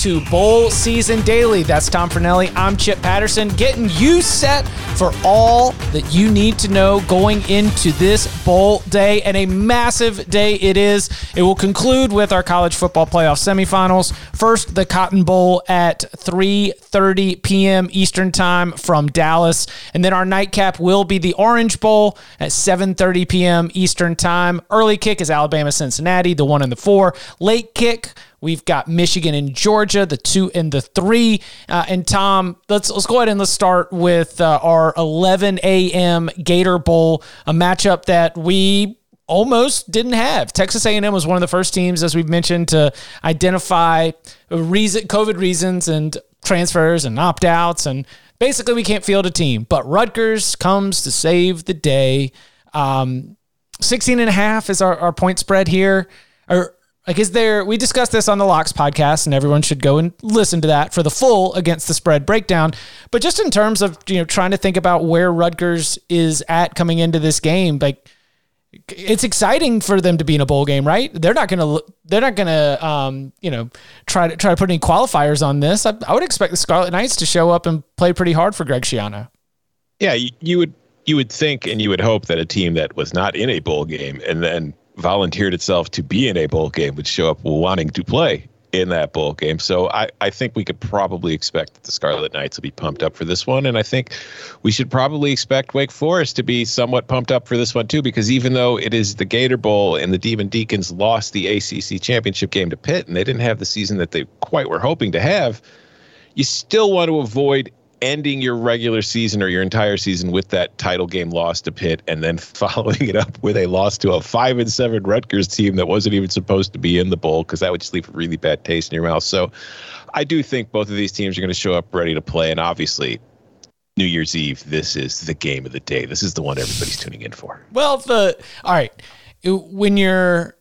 to Bowl Season Daily. That's Tom Fornelli. I'm Chip Patterson, getting you set for all that you need to know going into this bowl day. And a massive day it is. It will conclude with our college football playoff semifinals. First, the Cotton Bowl at 3:30 p.m. Eastern Time from Dallas, and then our nightcap will be the Orange Bowl at 7:30 p.m. Eastern Time. Early kick is Alabama Cincinnati, the one and the four. Late kick We've got Michigan and Georgia, the two and the three. Uh, and Tom, let's let's go ahead and let's start with uh, our 11 a.m. Gator Bowl, a matchup that we almost didn't have. Texas A&M was one of the first teams, as we've mentioned, to identify reason, COVID reasons and transfers and opt outs, and basically we can't field a team. But Rutgers comes to save the day. Um, 16 and a half is our, our point spread here. Or like, is there, we discussed this on the Locks podcast, and everyone should go and listen to that for the full against the spread breakdown. But just in terms of, you know, trying to think about where Rutgers is at coming into this game, like, it's exciting for them to be in a bowl game, right? They're not going to, they're not going to, um, you know, try to try to put any qualifiers on this. I, I would expect the Scarlet Knights to show up and play pretty hard for Greg Schiano. Yeah, you, you would you would think and you would hope that a team that was not in a bowl game and then volunteered itself to be in a bowl game would show up wanting to play in that bowl game. So I, I think we could probably expect that the Scarlet Knights will be pumped up for this one. And I think we should probably expect Wake Forest to be somewhat pumped up for this one too, because even though it is the Gator Bowl and the Demon Deacons lost the ACC championship game to Pitt and they didn't have the season that they quite were hoping to have, you still want to avoid ending your regular season or your entire season with that title game loss to Pitt and then following it up with a loss to a five and seven Rutgers team that wasn't even supposed to be in the bowl because that would just leave a really bad taste in your mouth. So I do think both of these teams are going to show up ready to play. And obviously, New Year's Eve, this is the game of the day. This is the one everybody's tuning in for. Well, the all right. When you're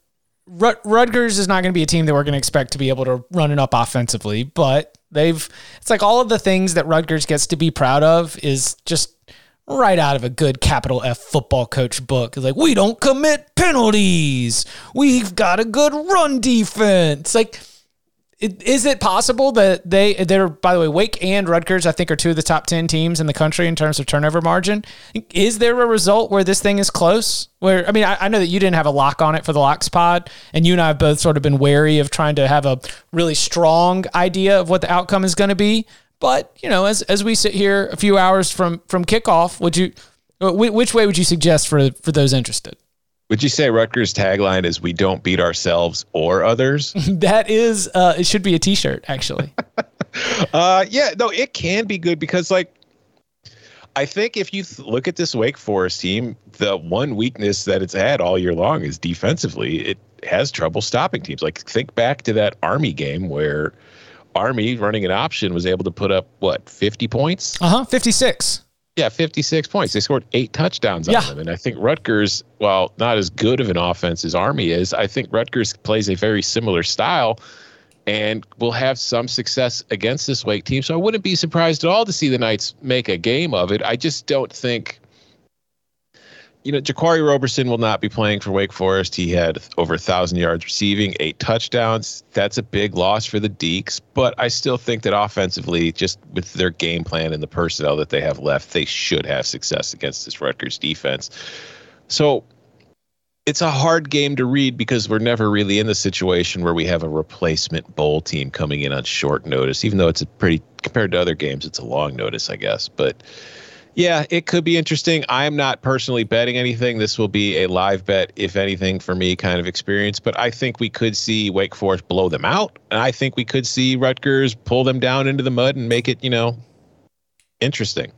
Rutgers is not going to be a team that we're going to expect to be able to run it up offensively, but they've it's like all of the things that Rutgers gets to be proud of is just right out of a good capital F football coach book. It's like we don't commit penalties. We've got a good run defense. Like is it possible that they they're by the way Wake and Rutgers I think are two of the top 10 teams in the country in terms of turnover margin. Is there a result where this thing is close? Where I mean I, I, know that you didn't have a lock on it for the locks pod and you and I have both sort of been wary of trying to have a really strong idea of what the outcome is going to be. But you know as as we sit here a few hours from from kickoff would you which way would you suggest for for those interested would you say Rutgers' tagline is "We don't beat ourselves or others"? that is, uh, it should be a T-shirt, actually. uh, yeah, no, it can be good because, like, I think if you th- look at this Wake Forest team, the one weakness that it's had all year long is defensively. It has trouble stopping teams. Like, think back to that Army game where Army running an option was able to put up what fifty points? Uh huh, fifty six. Yeah, 56 points. They scored eight touchdowns on them. And I think Rutgers, while not as good of an offense as Army is, I think Rutgers plays a very similar style and will have some success against this Wake team. So I wouldn't be surprised at all to see the Knights make a game of it. I just don't think you know, Jaquarii Roberson will not be playing for Wake Forest. He had over a thousand yards receiving, eight touchdowns. That's a big loss for the Deeks, but I still think that offensively, just with their game plan and the personnel that they have left, they should have success against this Rutgers defense. So it's a hard game to read because we're never really in the situation where we have a replacement bowl team coming in on short notice, even though it's a pretty compared to other games, it's a long notice, I guess. But yeah, it could be interesting. I'm not personally betting anything. This will be a live bet, if anything, for me kind of experience. But I think we could see Wake Forest blow them out. And I think we could see Rutgers pull them down into the mud and make it, you know, interesting.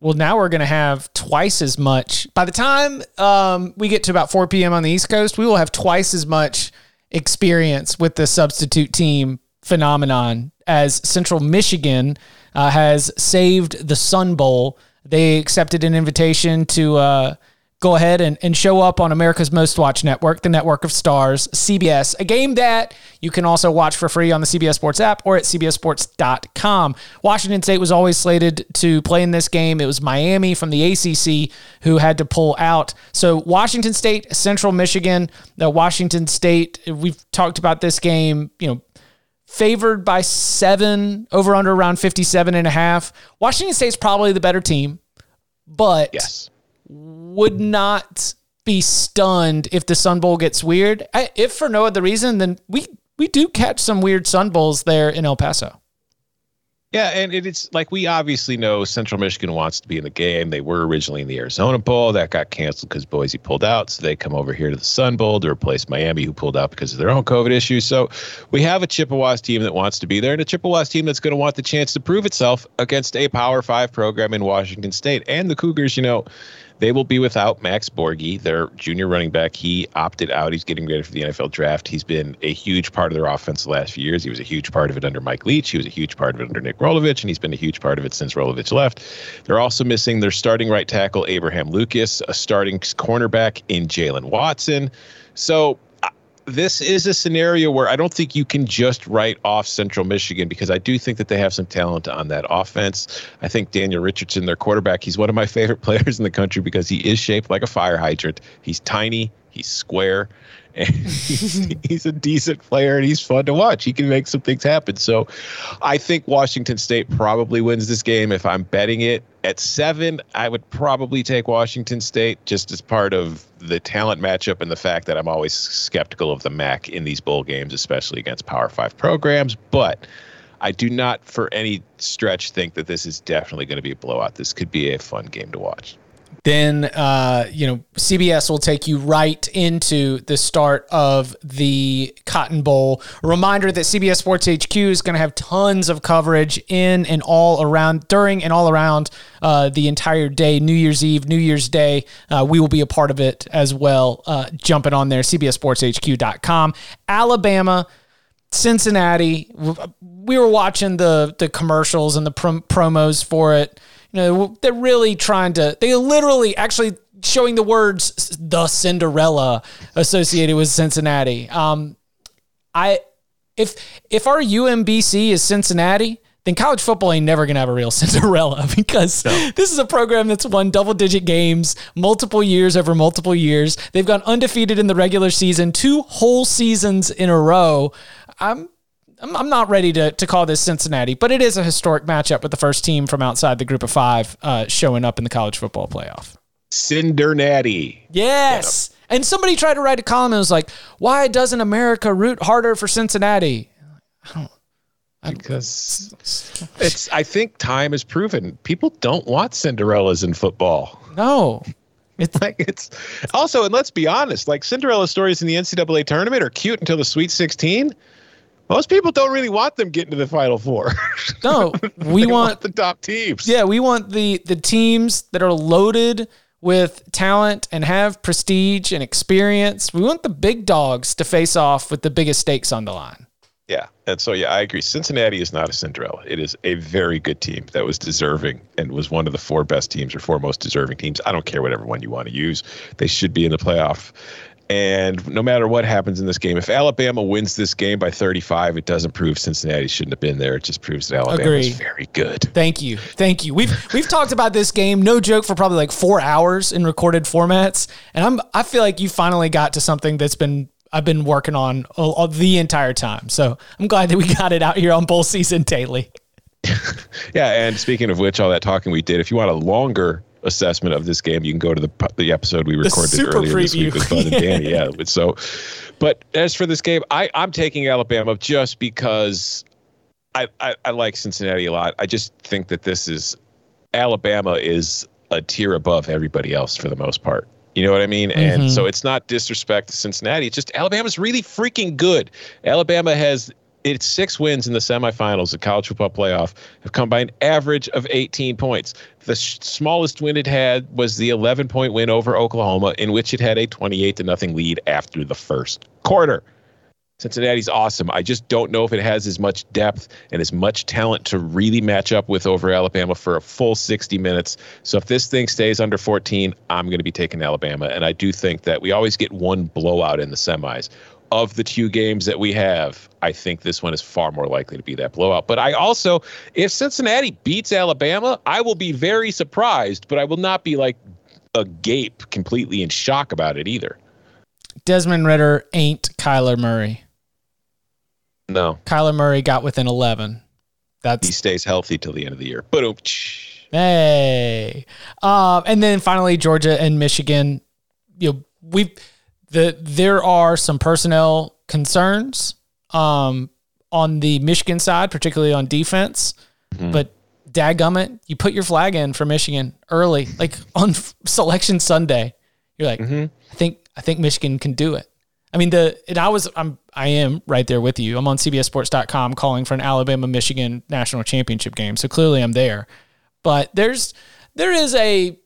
Well, now we're going to have twice as much. By the time um, we get to about 4 p.m. on the East Coast, we will have twice as much experience with the substitute team phenomenon as Central Michigan uh, has saved the Sun Bowl. They accepted an invitation to uh, go ahead and, and show up on America's Most Watched Network, the network of stars, CBS, a game that you can also watch for free on the CBS Sports app or at CBSSports.com. Washington State was always slated to play in this game. It was Miami from the ACC who had to pull out. So, Washington State, Central Michigan, the Washington State, we've talked about this game, you know, favored by seven, over under around 57 and a half. Washington State's probably the better team, but. Yes would not be stunned if the Sun Bowl gets weird. I, if for no other reason, then we we do catch some weird Sun Bowls there in El Paso. Yeah, and it's like we obviously know Central Michigan wants to be in the game. They were originally in the Arizona Bowl. That got canceled because Boise pulled out. So they come over here to the Sun Bowl to replace Miami, who pulled out because of their own COVID issues. So we have a Chippewas team that wants to be there and a Chippewas team that's going to want the chance to prove itself against a Power Five program in Washington State. And the Cougars, you know, they will be without Max Borghi, their junior running back. He opted out. He's getting ready for the NFL draft. He's been a huge part of their offense the last few years. He was a huge part of it under Mike Leach. He was a huge part of it under Nick Rolovich, and he's been a huge part of it since Rolovich left. They're also missing their starting right tackle, Abraham Lucas, a starting cornerback in Jaylen Watson. So this is a scenario where I don't think you can just write off Central Michigan because I do think that they have some talent on that offense. I think Daniel Richardson, their quarterback, he's one of my favorite players in the country because he is shaped like a fire hydrant. He's tiny, he's square, he's, he's, a decent player and he's fun to watch. He can make some things happen. So I think Washington State probably wins this game. If I'm betting it at seven, I would probably take Washington State just as part of the talent matchup and the fact that I'm always skeptical of the MAC in these bowl games, especially against Power Five programs. But I do not for any stretch think that this is definitely going to be a blowout. This could be a fun game to watch then uh, you know CBS will take you right into the start of the Cotton Bowl. A reminder that CBS Sports HQ is going to have tons of coverage in and all around during and all around uh, the entire day, New Year's Eve, New Year's Day. Uh, we will be a part of it as well. Uh, jumping on there, CBSSportsHQ.com, Alabama. Cincinnati. We were watching the the commercials and the prom- promos for it you know, they're really trying to, they literally actually showing the words the Cinderella associated with Cincinnati. Um, I, if, if our UMBC is Cincinnati, then college football ain't never gonna have a real Cinderella because no. this is a program that's won double digit games multiple years over multiple years. They've gone undefeated in the regular season, two whole seasons in a row. I'm I'm, I'm not ready to, to call this Cincinnati, but it is a historic matchup with the first team from outside the group of five uh, showing up in the college football playoff. Cindernati. Yes. And somebody tried to write a column and was like, why doesn't America root harder for Cincinnati? I don't. because it's, I think time has proven people don't want Cinderellas in football. No. It's like it's also, and let's be honest, like Cinderella stories in the NCAA tournament are cute until the Sweet 16 most people don't really want them getting to the final four. No, we want, want, the top teams. Yeah, we want the the teams that are loaded with talent and have prestige and experience. We want the big dogs to face off with the biggest stakes on the line. Yeah, and so yeah, I agree. Cincinnati is not a Cinderella. It is a very good team that was deserving and was one of the four best teams or four most deserving teams. I don't care whatever one you want to use. They should be in the playoff. And no matter what happens in this game, if Alabama wins this game by 35, it doesn't prove Cincinnati shouldn't have been there. It just proves that Alabama is very good. Thank you, thank you. We've we've talked about this game, no joke, for probably like four hours in recorded formats, and I'm I feel like you finally got to something that's been I've been working on all, all the entire time. So I'm glad that we got it out here on bowl season daily. yeah, and speaking of which, all that talking we did, if you want a longer assessment of this game, you can go to the the episode we recorded earlier preview. this week with Bud and Danny. Yeah. So, but as for this game, I I'm taking Alabama just because I, I, I like Cincinnati a lot. I just think that this is Alabama is a tier above everybody else for the most part. You know what I mean? Mm-hmm. And so it's not disrespect to Cincinnati. It's just Alabama's really freaking good. Alabama has its six wins in the semifinals of college football playoff have come by an average of 18 points. The sh- smallest win it had was the 11 point win over Oklahoma, in which it had a 28 to nothing lead after the first quarter. Cincinnati's awesome. I just don't know if it has as much depth and as much talent to really match up with over Alabama for a full 60 minutes. So if this thing stays under 14, I'm going to be taking Alabama. And I do think that we always get one blowout in the semis. Of the two games that we have, I think this one is far more likely to be that blowout. But I also, if Cincinnati beats Alabama, I will be very surprised, but I will not be like a gape completely in shock about it either. Desmond Ridder ain't Kyler Murray. No. Kyler Murray got within 11. That's he stays healthy till the end of the year. But hey, um, and then finally Georgia and Michigan. You know, we the there are some personnel concerns um, on the Michigan side, particularly on defense. Mm-hmm. But dadgummit, you put your flag in for Michigan early, like on selection Sunday. You're like, mm-hmm. I think I think Michigan can do it. I mean, the and I was I'm I am right there with you. I'm on CBSSports.com calling for an Alabama Michigan national championship game. So clearly I'm there. But there's there is a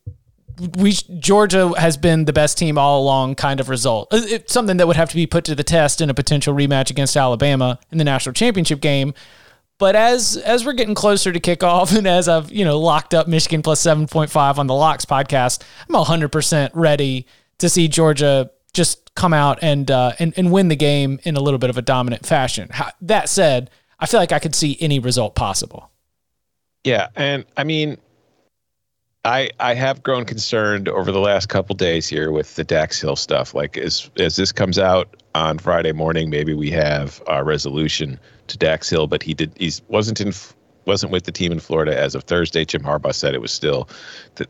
we Georgia has been the best team all along kind of result. It's something that would have to be put to the test in a potential rematch against Alabama in the national championship game. But as as we're getting closer to kickoff, and as I've you know locked up Michigan plus seven point five on the Locks podcast, I'm hundred percent ready to see Georgia just come out and uh, and and win the game in a little bit of a dominant fashion. That said, I feel like I could see any result possible. Yeah, and I mean, I I have grown concerned over the last couple days here with the Dax Hill stuff. Like as as this comes out on Friday morning, maybe we have a resolution to Dax Hill, but he did he wasn't in wasn't with the team in Florida as of Thursday. Jim Harbaugh said it was still that,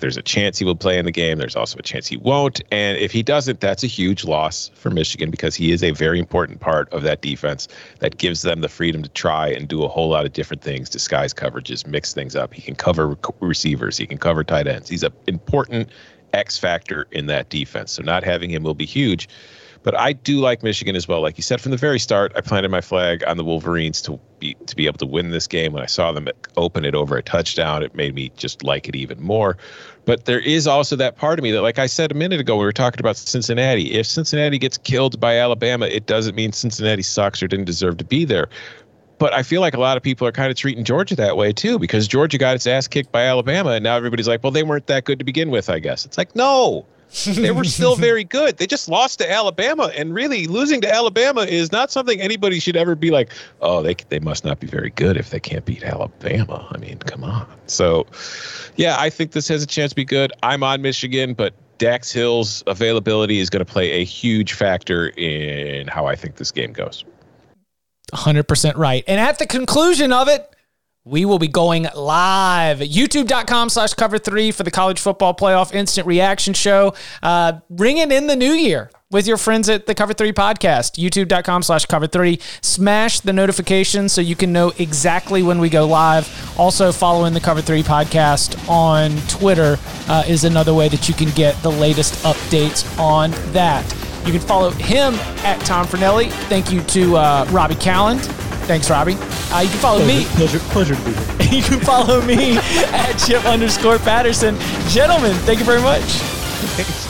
there's a chance he will play in the game. There's also a chance he won't. And if he doesn't, that's a huge loss for Michigan because he is a very important part of that defense that gives them the freedom to try and do a whole lot of different things, disguise coverages, mix things up. He can cover receivers, he can cover tight ends. He's an important X factor in that defense. So not having him will be huge. But I do like Michigan as well. Like you said from the very start, I planted my flag on the Wolverines to be to be able to win this game. When I saw them open it over a touchdown, it made me just like it even more. But there is also that part of me that, like I said a minute ago, we were talking about Cincinnati. If Cincinnati gets killed by Alabama, it doesn't mean Cincinnati sucks or didn't deserve to be there. But I feel like a lot of people are kind of treating Georgia that way too, because Georgia got its ass kicked by Alabama, and now everybody's like, well, they weren't that good to begin with, I guess. It's like, no, they were still very good. They just lost to Alabama, and really losing to Alabama is not something anybody should ever be like, oh, they they must not be very good if they can't beat Alabama. I mean, come on. So, yeah, I think this has a chance to be good. I'm on Michigan, but Dax Hill's availability is going to play a huge factor in how I think this game goes. 100% right. And at the conclusion of it, we will be going live youtube.com slash cover three for the college football playoff instant reaction show. Uh, ringing in the new year with your friends at the Cover 3 podcast, youtube.com slash cover 3. Smash the notifications so you can know exactly when we go live. Also, following the Cover 3 podcast on Twitter uh, is another way that you can get the latest updates on that. You can follow him at Tom Fornelli. Thank you to uh, Robbie Calland Thanks, Robbie. Uh, you can follow pleasure, me. Pleasure, pleasure to be here. you can follow me at Chip underscore Patterson. Gentlemen, thank you very much.